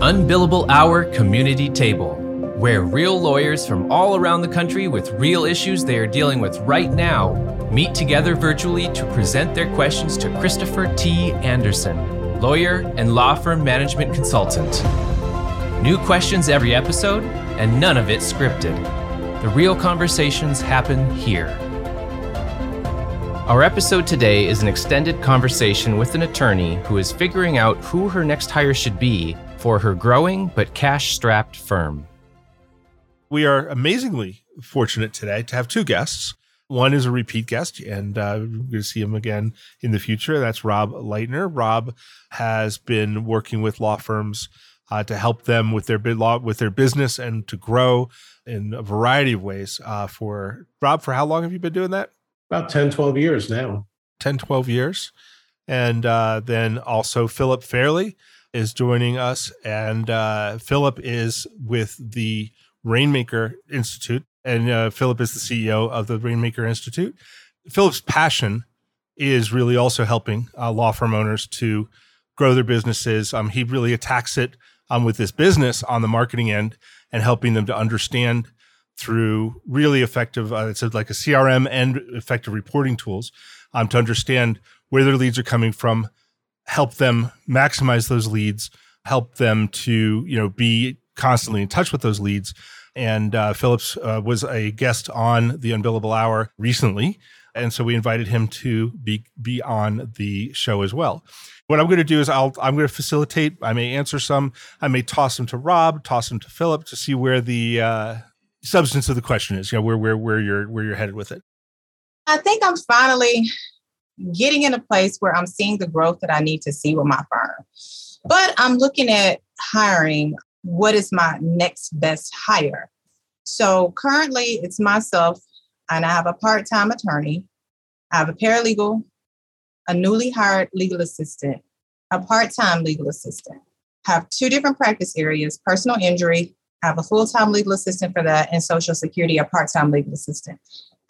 Unbillable Hour Community Table, where real lawyers from all around the country with real issues they are dealing with right now meet together virtually to present their questions to Christopher T. Anderson, lawyer and law firm management consultant. New questions every episode, and none of it scripted. The real conversations happen here. Our episode today is an extended conversation with an attorney who is figuring out who her next hire should be for her growing but cash strapped firm. We are amazingly fortunate today to have two guests. One is a repeat guest, and uh, we're going to see him again in the future. That's Rob Leitner. Rob has been working with law firms uh, to help them with their bid law, with their business, and to grow in a variety of ways. Uh, for Rob, for how long have you been doing that? About 10, 12 years now. 10, 12 years. And uh, then also Philip Fairley is joining us. And uh, Philip is with the Rainmaker Institute. And uh, Philip is the CEO of the Rainmaker Institute. Philip's passion is really also helping uh, law firm owners to grow their businesses. Um, he really attacks it um, with this business on the marketing end and helping them to understand through really effective, uh, it's like a CRM and effective reporting tools um, to understand where their leads are coming from, help them maximize those leads, help them to you know be constantly in touch with those leads. And uh, Philip's uh, was a guest on the Unbillable Hour recently, and so we invited him to be be on the show as well. What I'm going to do is I'll I'm going to facilitate. I may answer some. I may toss them to Rob, toss them to Philip to see where the uh, substance of the question is. You know where where where you're where you're headed with it. I think I'm finally getting in a place where I'm seeing the growth that I need to see with my firm. But I'm looking at hiring. What is my next best hire? So currently it's myself, and I have a part time attorney, I have a paralegal, a newly hired legal assistant, a part time legal assistant. I have two different practice areas personal injury. I have a full time legal assistant for that, and Social Security, a part time legal assistant.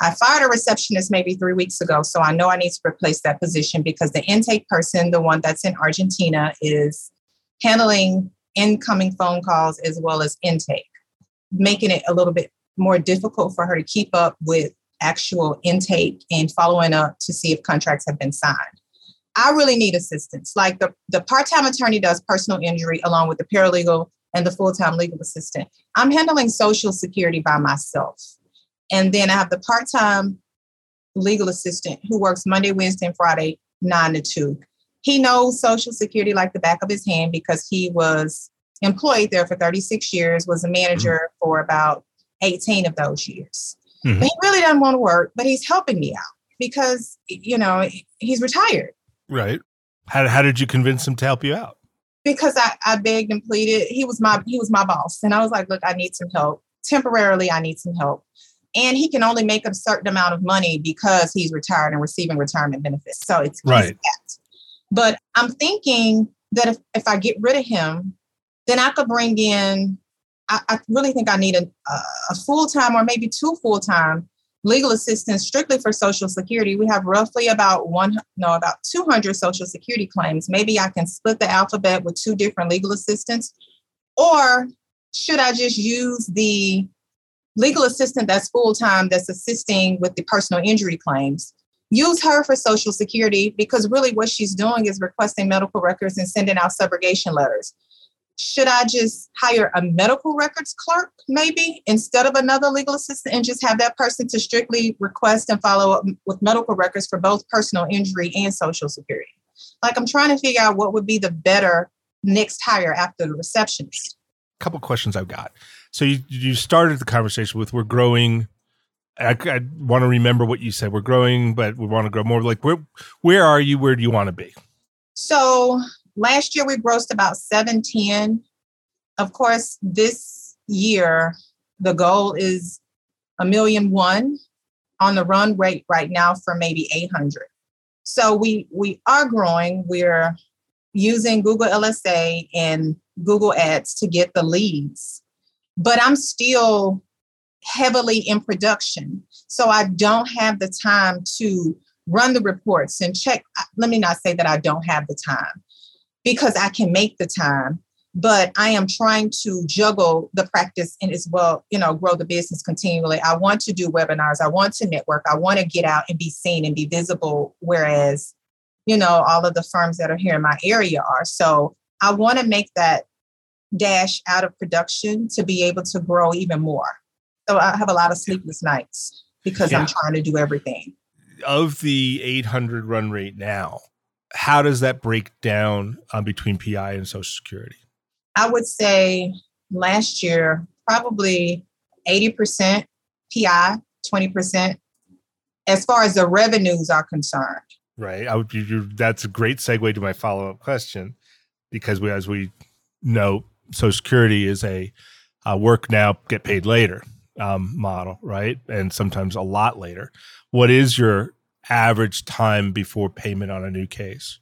I fired a receptionist maybe three weeks ago, so I know I need to replace that position because the intake person, the one that's in Argentina, is handling incoming phone calls as well as intake, making it a little bit more difficult for her to keep up with actual intake and following up to see if contracts have been signed. I really need assistance. Like the, the part-time attorney does personal injury along with the paralegal and the full-time legal assistant. I'm handling social security by myself. And then I have the part-time legal assistant who works Monday, Wednesday, and Friday, nine to two. He knows social security like the back of his hand because he was employed there for 36 years, was a manager mm-hmm. for about 18 of those years. Mm-hmm. He really doesn't want to work, but he's helping me out because, you know, he's retired. Right. How, how did you convince him to help you out? Because I, I begged and pleaded. He was my he was my boss. And I was like, look, I need some help. Temporarily, I need some help. And he can only make a certain amount of money because he's retired and receiving retirement benefits. So it's right. That. But I'm thinking that if, if I get rid of him, then I could bring in I, I really think I need a, a full time or maybe two full time legal assistants strictly for Social Security. We have roughly about one, no, about 200 Social Security claims. Maybe I can split the alphabet with two different legal assistants. Or should I just use the legal assistant that's full time that's assisting with the personal injury claims? Use her for Social Security because really what she's doing is requesting medical records and sending out subrogation letters should I just hire a medical records clerk maybe instead of another legal assistant and just have that person to strictly request and follow up with medical records for both personal injury and social security? Like I'm trying to figure out what would be the better next hire after the receptionist. A couple questions I've got. So you you started the conversation with we're growing. I, I want to remember what you said. We're growing, but we want to grow more. Like where where are you? Where do you want to be? So last year we grossed about 710. Of course, this year the goal is a million one on the run rate right now for maybe 800. So we we are growing. We're using Google LSA and Google Ads to get the leads. But I'm still heavily in production. So I don't have the time to run the reports and check. Let me not say that I don't have the time because I can make the time. but I am trying to juggle the practice and as well, you know, grow the business continually. I want to do webinars. I want to network. I want to get out and be seen and be visible. Whereas, you know, all of the firms that are here in my area are. So I want to make that dash out of production to be able to grow even more. So I have a lot of sleepless nights because yeah. I'm trying to do everything. Of the 800 run rate now, how does that break down um, between PI and Social Security? I would say last year, probably 80% PI, 20%, as far as the revenues are concerned. Right. I would, you, that's a great segue to my follow up question because we, as we know, Social Security is a uh, work now, get paid later um, model, right? And sometimes a lot later. What is your average time before payment on a new case?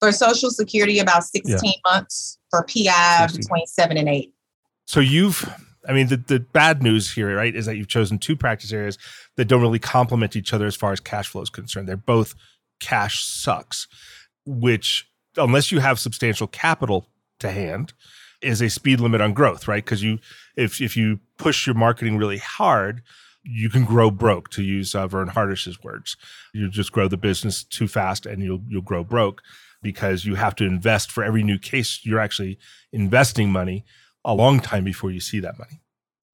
For Social Security, about 16 yeah. months. For PI, 16. between seven and eight. So you've, I mean, the, the bad news here, right, is that you've chosen two practice areas that don't really complement each other as far as cash flow is concerned. They're both cash sucks, which, unless you have substantial capital to hand, is a speed limit on growth, right? Because you, if if you push your marketing really hard, you can grow broke, to use uh, Verne Harnish's words. You just grow the business too fast, and you'll you'll grow broke because you have to invest for every new case. You're actually investing money a long time before you see that money.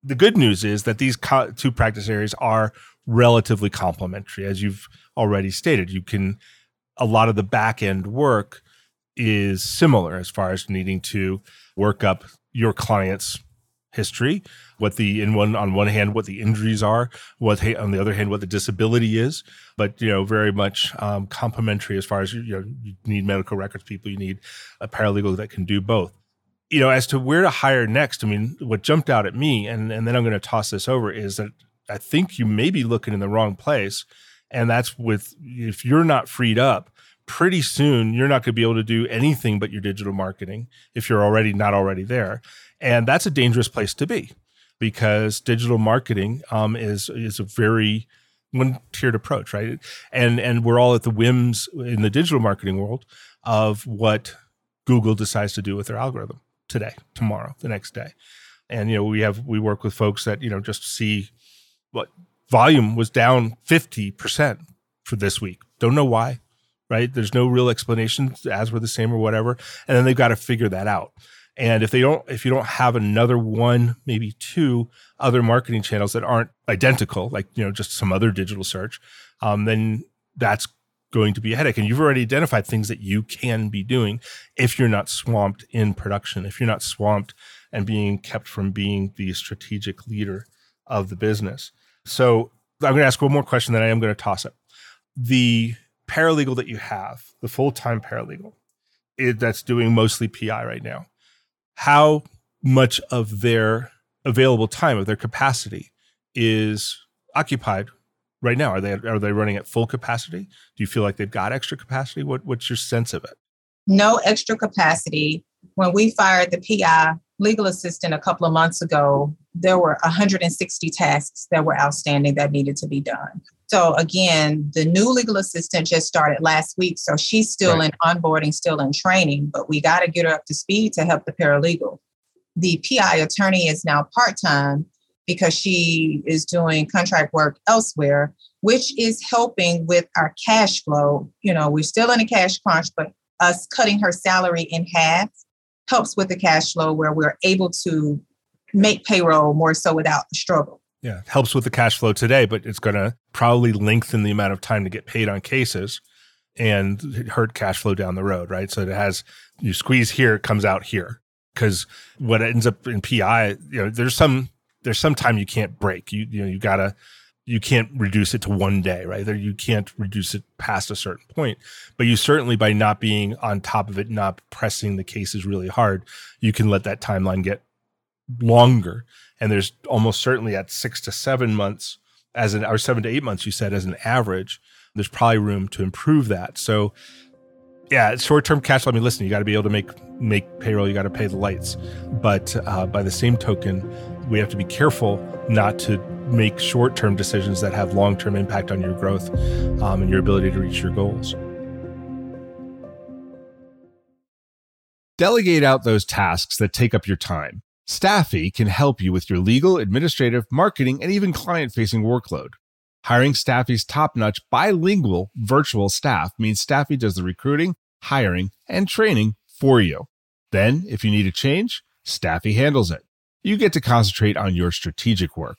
The good news is that these co- two practice areas are relatively complementary, as you've already stated. You can a lot of the back end work is similar as far as needing to work up your client's history, what the in one on one hand what the injuries are, what on the other hand what the disability is, but you know very much um, complementary as far as you know you need medical records people, you need a paralegal that can do both. You know, as to where to hire next, I mean, what jumped out at me, and and then I'm going to toss this over is that I think you may be looking in the wrong place, and that's with if you're not freed up pretty soon you're not going to be able to do anything but your digital marketing if you're already not already there. And that's a dangerous place to be because digital marketing um, is is a very one tiered approach right? And and we're all at the whims in the digital marketing world of what google decides to do with their algorithm today tomorrow the next day. And you know we have we work with folks that you know just see what volume was down 50% for this week. Don't know why right? There's no real explanation. As were the same or whatever, and then they've got to figure that out. And if they don't, if you don't have another one, maybe two other marketing channels that aren't identical, like you know, just some other digital search, um, then that's going to be a headache. And you've already identified things that you can be doing if you're not swamped in production, if you're not swamped and being kept from being the strategic leader of the business. So I'm going to ask one more question that I am going to toss it. The paralegal that you have, the full time paralegal it, that's doing mostly PI right now, how much of their available time, of their capacity, is occupied right now? Are they are they running at full capacity? Do you feel like they've got extra capacity? What what's your sense of it? No extra capacity. When we fired the PI legal assistant a couple of months ago, there were 160 tasks that were outstanding that needed to be done. So again, the new legal assistant just started last week. So she's still right. in onboarding, still in training, but we got to get her up to speed to help the paralegal. The PI attorney is now part time because she is doing contract work elsewhere, which is helping with our cash flow. You know, we're still in a cash crunch, but us cutting her salary in half helps with the cash flow where we're able to make payroll more so without the struggle. Yeah, helps with the cash flow today, but it's going to probably lengthen the amount of time to get paid on cases and hurt cash flow down the road, right? So it has you squeeze here, it comes out here. Because what ends up in PI, you know, there's some there's some time you can't break. You you know you gotta you can't reduce it to one day, right? There you can't reduce it past a certain point. But you certainly by not being on top of it, not pressing the cases really hard, you can let that timeline get longer and there's almost certainly at six to seven months as an or seven to eight months you said as an average there's probably room to improve that so yeah short-term cash flow i mean listen you got to be able to make make payroll you got to pay the lights but uh, by the same token we have to be careful not to make short-term decisions that have long-term impact on your growth um, and your ability to reach your goals Delegate out those tasks that take up your time. Stafi can help you with your legal, administrative, marketing, and even client facing workload. Hiring Stafi's top notch bilingual virtual staff means Stafi does the recruiting, hiring, and training for you. Then, if you need a change, Stafi handles it. You get to concentrate on your strategic work.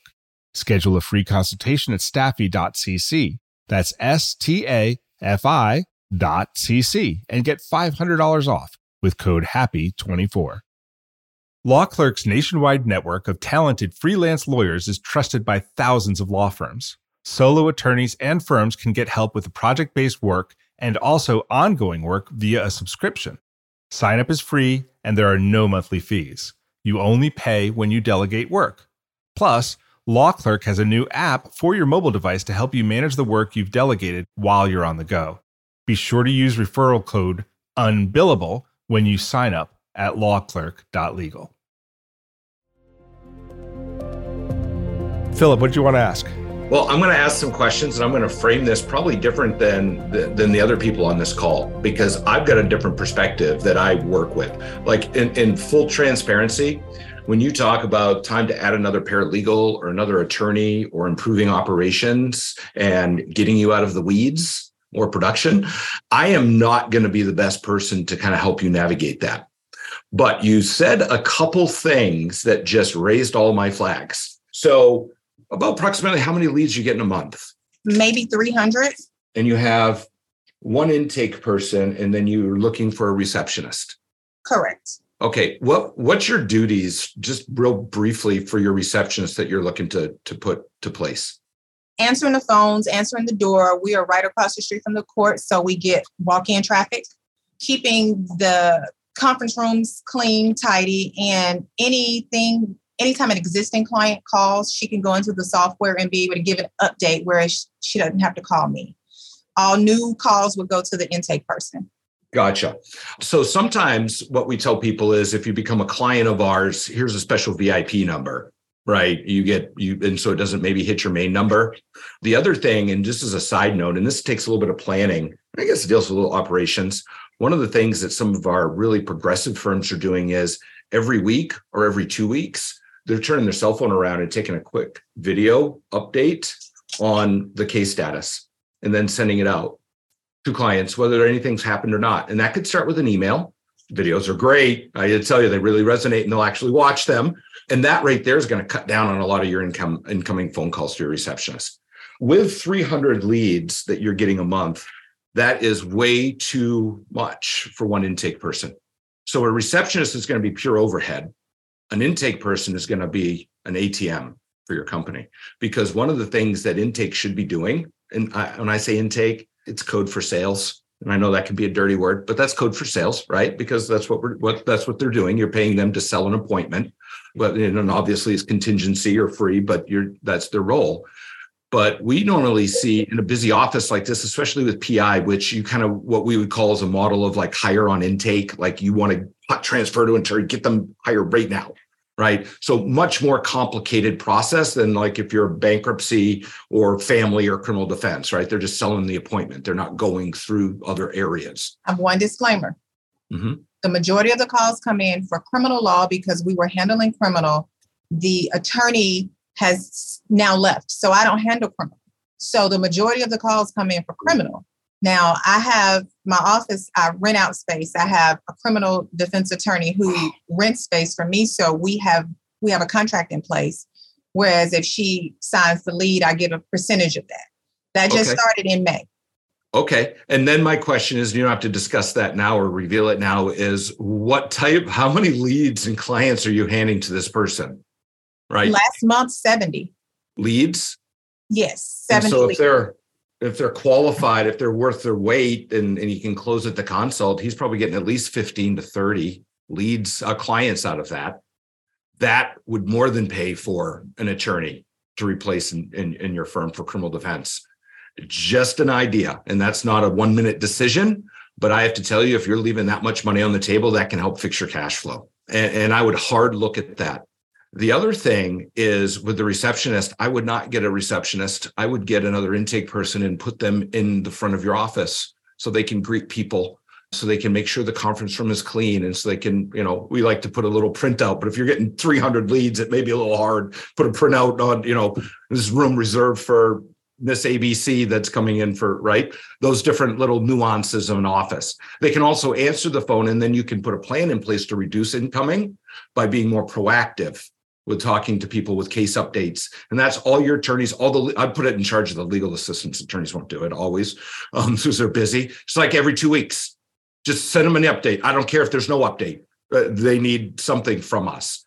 Schedule a free consultation at stafi.cc. That's S T A F I dot cc and get $500 off with code HAPPY24. Law Clerk's nationwide network of talented freelance lawyers is trusted by thousands of law firms. Solo attorneys and firms can get help with project based work and also ongoing work via a subscription. Sign up is free and there are no monthly fees. You only pay when you delegate work. Plus, Law Clerk has a new app for your mobile device to help you manage the work you've delegated while you're on the go. Be sure to use referral code UNBILLABLE when you sign up at lawclerk.legal. Philip, what do you want to ask? Well, I'm going to ask some questions and I'm going to frame this probably different than than the other people on this call because I've got a different perspective that I work with. Like in, in full transparency, when you talk about time to add another paralegal or another attorney or improving operations and getting you out of the weeds or production, I am not going to be the best person to kind of help you navigate that. But you said a couple things that just raised all my flags. So about approximately how many leads you get in a month? Maybe 300. And you have one intake person, and then you're looking for a receptionist. Correct. Okay. What what's your duties, just real briefly, for your receptionist that you're looking to to put to place? Answering the phones, answering the door. We are right across the street from the court, so we get walk-in traffic. Keeping the conference rooms clean, tidy, and anything anytime an existing client calls, she can go into the software and be able to give an update, whereas she doesn't have to call me. All new calls would go to the intake person. Gotcha. So sometimes what we tell people is if you become a client of ours, here's a special VIP number, right? You get you, and so it doesn't maybe hit your main number. The other thing, and just as a side note, and this takes a little bit of planning, I guess it deals with a little operations. One of the things that some of our really progressive firms are doing is every week or every two weeks, they're turning their cell phone around and taking a quick video update on the case status and then sending it out to clients, whether anything's happened or not. And that could start with an email. Videos are great. I tell you, they really resonate and they'll actually watch them. And that right there is going to cut down on a lot of your income incoming phone calls to your receptionist. With 300 leads that you're getting a month, that is way too much for one intake person. So a receptionist is going to be pure overhead an intake person is going to be an ATM for your company because one of the things that intake should be doing, and I, when I say intake, it's code for sales. And I know that can be a dirty word, but that's code for sales, right? Because that's what we're what that's what they're doing. You're paying them to sell an appointment, but and obviously it's contingency or free, but you're that's their role. But we normally see in a busy office like this, especially with PI, which you kind of what we would call as a model of like hire on intake, like you want to transfer to attorney, get them hired right now right? So much more complicated process than like if you're bankruptcy or family or criminal defense, right? They're just selling the appointment. They're not going through other areas. I have one disclaimer. Mm-hmm. The majority of the calls come in for criminal law because we were handling criminal. The attorney has now left, so I don't handle criminal. So the majority of the calls come in for criminal. Now, I have my office, I rent out space. I have a criminal defense attorney who rents space for me. So we have we have a contract in place. Whereas if she signs the lead, I get a percentage of that. That just okay. started in May. Okay. And then my question is you don't have to discuss that now or reveal it now is what type, how many leads and clients are you handing to this person? Right. Last month, 70. Leads? Yes. 70 and so if they're if they're qualified, if they're worth their weight and, and he can close at the consult, he's probably getting at least 15 to 30 leads, uh, clients out of that. That would more than pay for an attorney to replace in, in, in your firm for criminal defense. Just an idea. And that's not a one minute decision. But I have to tell you, if you're leaving that much money on the table, that can help fix your cash flow. And, and I would hard look at that. The other thing is with the receptionist, I would not get a receptionist. I would get another intake person and put them in the front of your office so they can greet people so they can make sure the conference room is clean and so they can you know we like to put a little printout but if you're getting 300 leads it may be a little hard. Put a printout on you know this room reserved for miss abc that's coming in for right? Those different little nuances of an office. They can also answer the phone and then you can put a plan in place to reduce incoming by being more proactive with talking to people with case updates and that's all your attorneys all the i put it in charge of the legal assistants attorneys won't do it always um because they're busy it's like every two weeks just send them an update. I don't care if there's no update. Uh, they need something from us.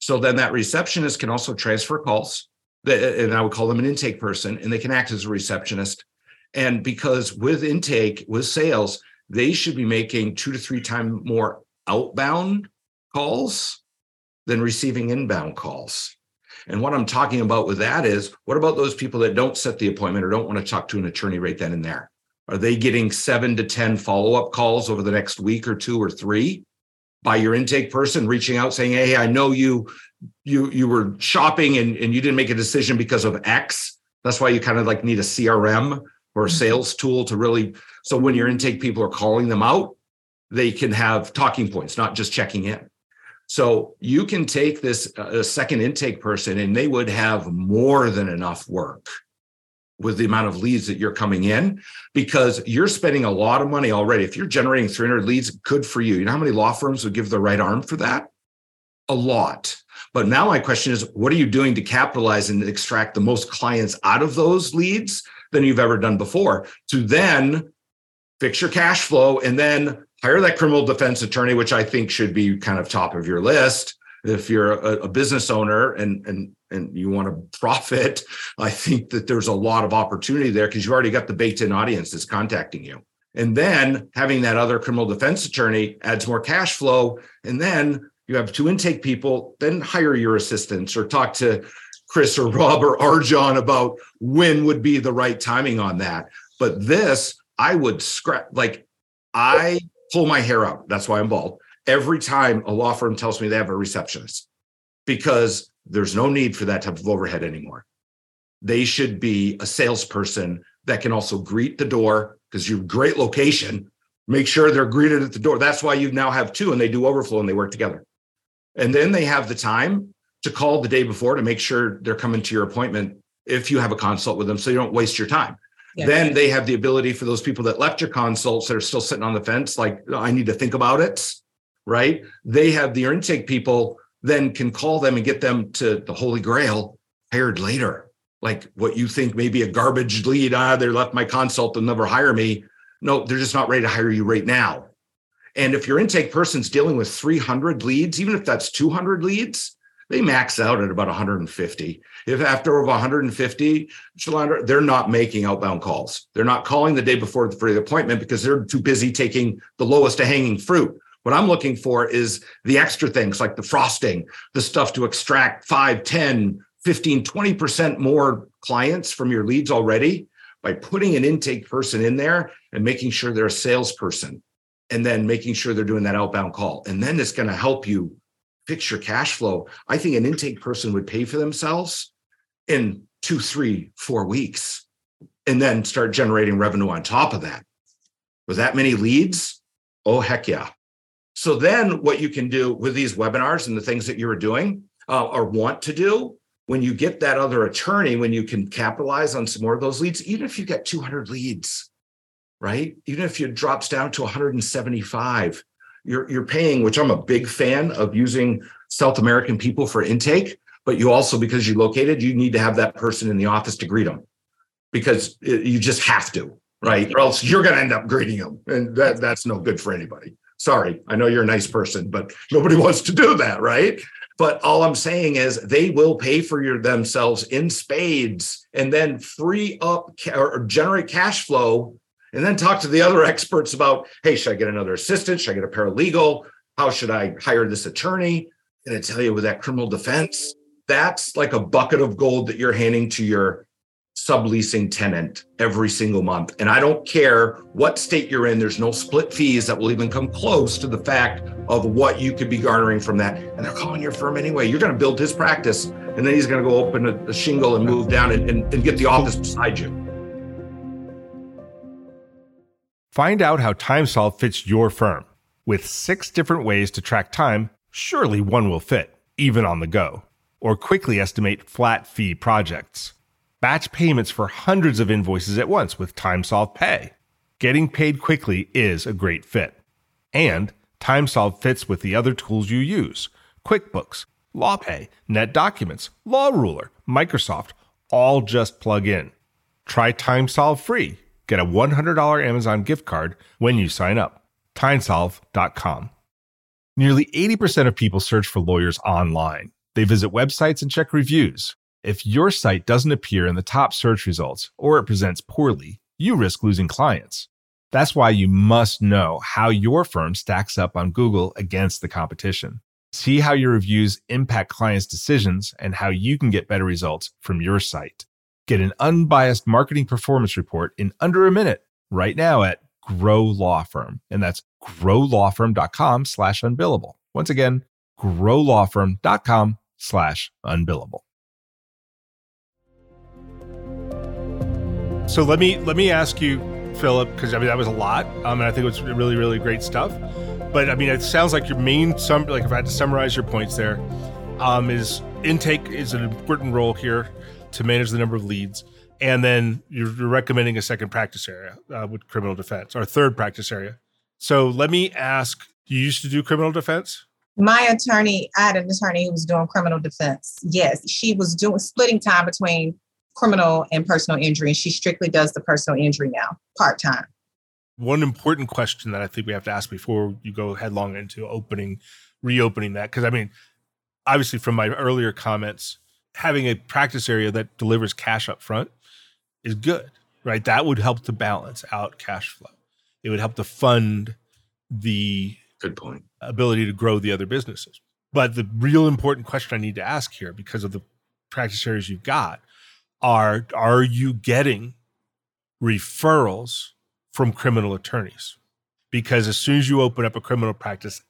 So then that receptionist can also transfer calls, and I would call them an intake person, and they can act as a receptionist. And because with intake, with sales, they should be making two to three times more outbound calls than receiving inbound calls. And what I'm talking about with that is what about those people that don't set the appointment or don't want to talk to an attorney right then and there? Are they getting seven to 10 follow up calls over the next week or two or three by your intake person reaching out saying, Hey, I know you, you, you were shopping and, and you didn't make a decision because of X. That's why you kind of like need a CRM or a mm-hmm. sales tool to really. So when your intake people are calling them out, they can have talking points, not just checking in. So you can take this uh, second intake person and they would have more than enough work with the amount of leads that you're coming in because you're spending a lot of money already. If you're generating 300 leads, good for you. You know how many law firms would give the right arm for that? A lot. But now my question is, what are you doing to capitalize and extract the most clients out of those leads than you've ever done before to then fix your cash flow and then hire that criminal defense attorney, which I think should be kind of top of your list if you're a, a business owner and and and you want to profit, I think that there's a lot of opportunity there because you've already got the baked in audience that's contacting you. And then having that other criminal defense attorney adds more cash flow. And then you have two intake people, then hire your assistants or talk to Chris or Rob or Arjon about when would be the right timing on that. But this, I would scrap, like, I pull my hair out. That's why I'm bald. Every time a law firm tells me they have a receptionist, because there's no need for that type of overhead anymore. They should be a salesperson that can also greet the door because you're great location. Make sure they're greeted at the door. That's why you now have two and they do overflow and they work together. And then they have the time to call the day before to make sure they're coming to your appointment if you have a consult with them so you don't waste your time. Then they have the ability for those people that left your consults that are still sitting on the fence, like, I need to think about it, right? They have the intake people then can call them and get them to the Holy Grail hired later. Like what you think may be a garbage lead, ah, they left my consult, they'll never hire me. No, they're just not ready to hire you right now. And if your intake person's dealing with 300 leads, even if that's 200 leads, they max out at about 150. If after over 150, they're not making outbound calls. They're not calling the day before for the appointment because they're too busy taking the lowest hanging fruit. What I'm looking for is the extra things like the frosting, the stuff to extract 5, 10, 15, 20% more clients from your leads already by putting an intake person in there and making sure they're a salesperson and then making sure they're doing that outbound call. And then it's going to help you your cash flow. I think an intake person would pay for themselves in two, three, four weeks and then start generating revenue on top of that. With that many leads? Oh, heck yeah. So then what you can do with these webinars and the things that you're doing uh, or want to do when you get that other attorney, when you can capitalize on some more of those leads, even if you get 200 leads, right? Even if it drops down to 175, you're, you're paying, which I'm a big fan of using South American people for intake, but you also, because you located, you need to have that person in the office to greet them because you just have to, right? Or else you're going to end up greeting them. And that, that's no good for anybody. Sorry, I know you're a nice person, but nobody wants to do that, right? But all I'm saying is they will pay for your themselves in spades and then free up or generate cash flow and then talk to the other experts about, hey, should I get another assistant? Should I get a paralegal? How should I hire this attorney? And I tell you, with that criminal defense, that's like a bucket of gold that you're handing to your subleasing tenant every single month. And I don't care what state you're in, there's no split fees that will even come close to the fact of what you could be garnering from that. And they're calling your firm anyway. You're going to build his practice, and then he's going to go open a, a shingle and move down and, and, and get the office beside you. Find out how TimeSolve fits your firm. With six different ways to track time, surely one will fit, even on the go. Or quickly estimate flat fee projects. Batch payments for hundreds of invoices at once with TimeSolve Pay. Getting paid quickly is a great fit. And TimeSolve fits with the other tools you use QuickBooks, LawPay, NetDocuments, LawRuler, Microsoft, all just plug in. Try TimeSolve free. Get a $100 Amazon gift card when you sign up. TimeSolve.com. Nearly 80% of people search for lawyers online. They visit websites and check reviews. If your site doesn't appear in the top search results or it presents poorly, you risk losing clients. That's why you must know how your firm stacks up on Google against the competition. See how your reviews impact clients' decisions and how you can get better results from your site. Get an unbiased marketing performance report in under a minute right now at Grow Law Firm. And that's growlawfirm.com slash unbillable. Once again, growlawfirm.com slash unbillable. So let me let me ask you, Philip, because I mean that was a lot. Um, and I think it was really really great stuff. But I mean, it sounds like your main sum, like if I had to summarize your points there, um, is intake is an important role here to manage the number of leads, and then you're, you're recommending a second practice area uh, with criminal defense or third practice area. So let me ask: You used to do criminal defense? My attorney, I had an attorney who was doing criminal defense. Yes, she was doing splitting time between criminal and personal injury, and she strictly does the personal injury now, part time. One important question that I think we have to ask before you go headlong into opening, reopening that, because I mean, obviously from my earlier comments, having a practice area that delivers cash up front is good, right? That would help to balance out cash flow. It would help to fund the Good point. ability to grow the other businesses. But the real important question I need to ask here, because of the practice areas you've got, are are you getting referrals from criminal attorneys? Because as soon as you open up a criminal practice,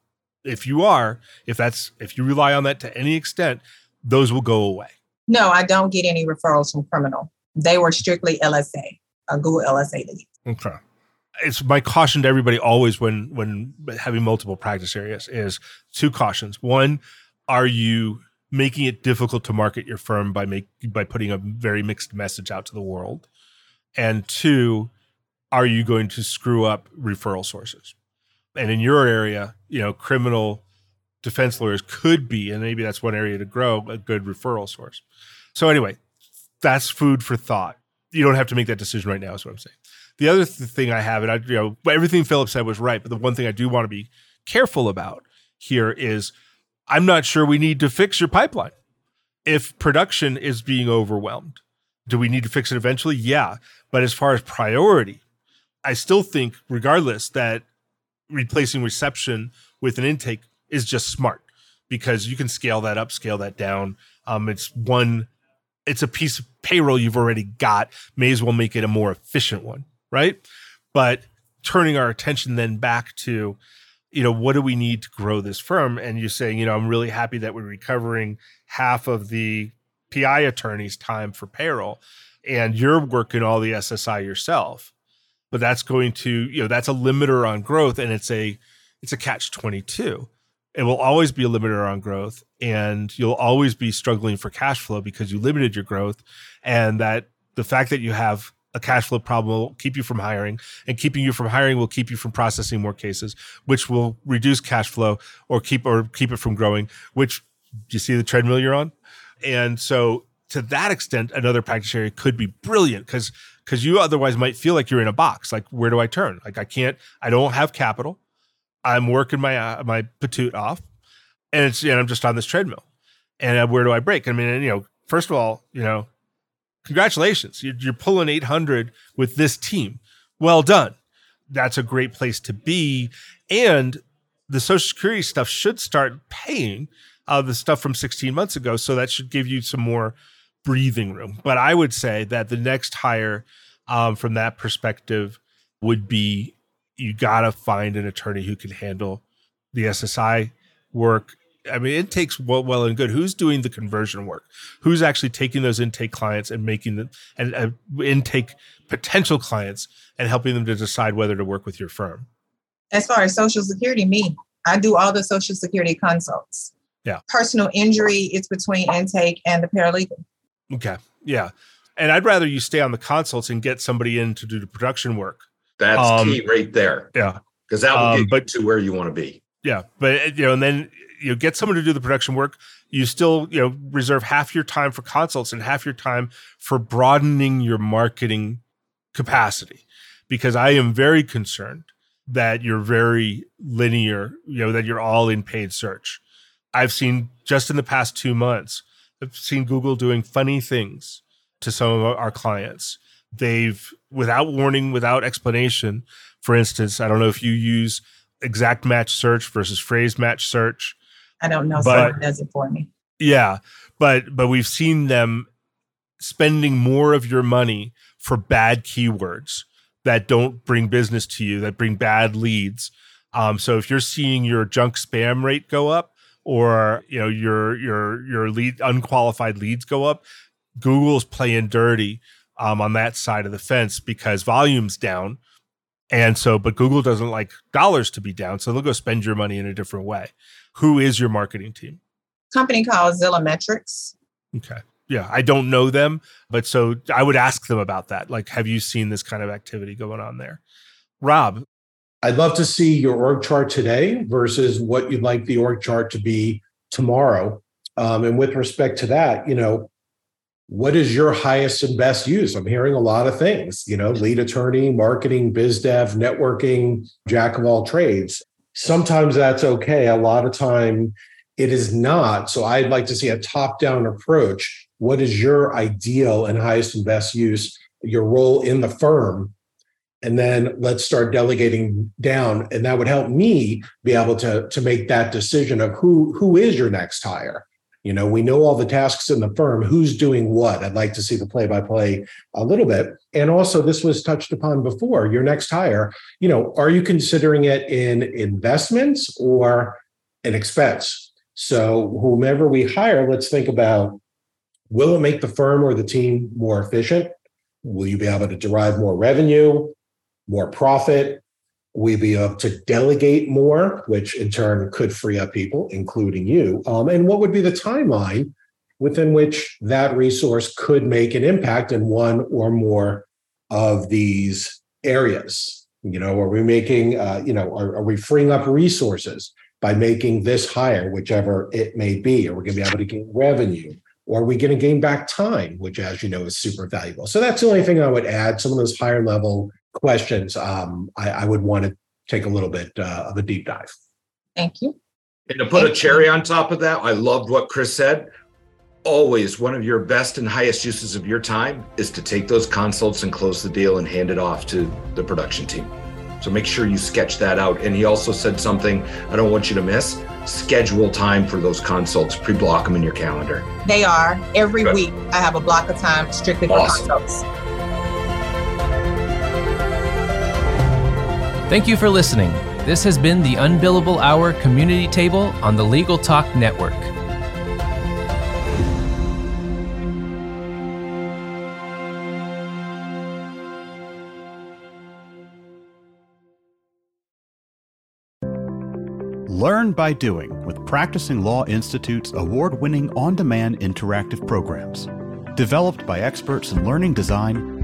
if you are, if that's if you rely on that to any extent, those will go away. No, I don't get any referrals from criminal. They were strictly LSA, a Google LSA lead. Okay. It's my caution to everybody always when when having multiple practice areas is two cautions. One, are you making it difficult to market your firm by make by putting a very mixed message out to the world? And two, are you going to screw up referral sources? And in your area, you know, criminal defense lawyers could be, and maybe that's one area to grow, a good referral source. So anyway, that's food for thought. You don't have to make that decision right now, is what I'm saying. The other th- thing I have, and I, you know, everything Philip said was right, but the one thing I do want to be careful about here is I'm not sure we need to fix your pipeline. If production is being overwhelmed, do we need to fix it eventually? Yeah. But as far as priority, I still think, regardless, that replacing reception with an intake is just smart because you can scale that up, scale that down. Um, it's one, it's a piece of payroll you've already got. May as well make it a more efficient one, right? But turning our attention then back to, you know, what do we need to grow this firm? And you're saying, you know, I'm really happy that we're recovering half of the PI attorney's time for payroll and you're working all the SSI yourself. But that's going to, you know, that's a limiter on growth and it's a it's a catch 22. It will always be a limiter on growth and you'll always be struggling for cash flow because you limited your growth and that the fact that you have a cash flow problem will keep you from hiring and keeping you from hiring will keep you from processing more cases which will reduce cash flow or keep or keep it from growing which you see the treadmill you're on? And so to that extent another practice area could be brilliant because because you otherwise might feel like you're in a box like where do i turn? Like i can't i don't have capital i'm working my uh, my patoot off and it's and i'm just on this treadmill. And uh, where do i break? I mean you know first of all you know congratulations. You're, you're pulling 800 with this team. Well done. That's a great place to be. And the social security stuff should start paying uh, the stuff from 16 months ago so that should give you some more breathing room. But i would say that the next hire um, from that perspective would be you got to find an attorney who can handle the ssi work I mean, intake's well, well and good. Who's doing the conversion work? Who's actually taking those intake clients and making them and uh, intake potential clients and helping them to decide whether to work with your firm? As far as Social Security, me, I do all the Social Security consults. Yeah. Personal injury is between intake and the paralegal. Okay. Yeah. And I'd rather you stay on the consults and get somebody in to do the production work. That's Um, key right there. Yeah. Because that will Um, get but- you to where you want to be. Yeah. But, you know, and then you know, get someone to do the production work. You still, you know, reserve half your time for consults and half your time for broadening your marketing capacity. Because I am very concerned that you're very linear, you know, that you're all in paid search. I've seen just in the past two months, I've seen Google doing funny things to some of our clients. They've, without warning, without explanation, for instance, I don't know if you use exact match search versus phrase match search. I don't know. But- Someone does it for me. Yeah, but but we've seen them spending more of your money for bad keywords that don't bring business to you, that bring bad leads. Um, so if you're seeing your junk spam rate go up, or you know your your your lead unqualified leads go up, Google's playing dirty um, on that side of the fence because volume's down, and so but Google doesn't like dollars to be down, so they'll go spend your money in a different way. Who is your marketing team? Company called Zillametrics. Okay. Yeah, I don't know them, but so I would ask them about that. Like, have you seen this kind of activity going on there? Rob, I'd love to see your org chart today versus what you'd like the org chart to be tomorrow. Um, and with respect to that, you know, what is your highest and best use? I'm hearing a lot of things, you know, lead attorney, marketing, biz dev, networking, jack of all trades. Sometimes that's okay. A lot of time it is not. So I'd like to see a top down approach. What is your ideal and highest and best use, your role in the firm? and then let's start delegating down and that would help me be able to to make that decision of who who is your next hire you know we know all the tasks in the firm who's doing what? I'd like to see the play by play a little bit. And also this was touched upon before your next hire. You know are you considering it in investments or an expense? So whomever we hire let's think about will it make the firm or the team more efficient? Will you be able to derive more revenue more profit. We be able to delegate more, which in turn could free up people, including you. Um, and what would be the timeline within which that resource could make an impact in one or more of these areas? You know, are we making, uh, you know, are, are we freeing up resources by making this higher, whichever it may be? Are we going to be able to gain revenue? Or are we going to gain back time, which, as you know, is super valuable? So that's the only thing I would add. Some of those higher level questions, um, I, I, would want to take a little bit uh, of a deep dive. Thank you. And to put a cherry on top of that, I loved what Chris said. Always one of your best and highest uses of your time is to take those consults and close the deal and hand it off to the production team. So make sure you sketch that out. And he also said something I don't want you to miss. Schedule time for those consults, pre block them in your calendar. They are every Good. week. I have a block of time strictly for consults. Thank you for listening. This has been the Unbillable Hour Community Table on the Legal Talk Network. Learn by doing with Practicing Law Institute's award winning on demand interactive programs. Developed by experts in learning design,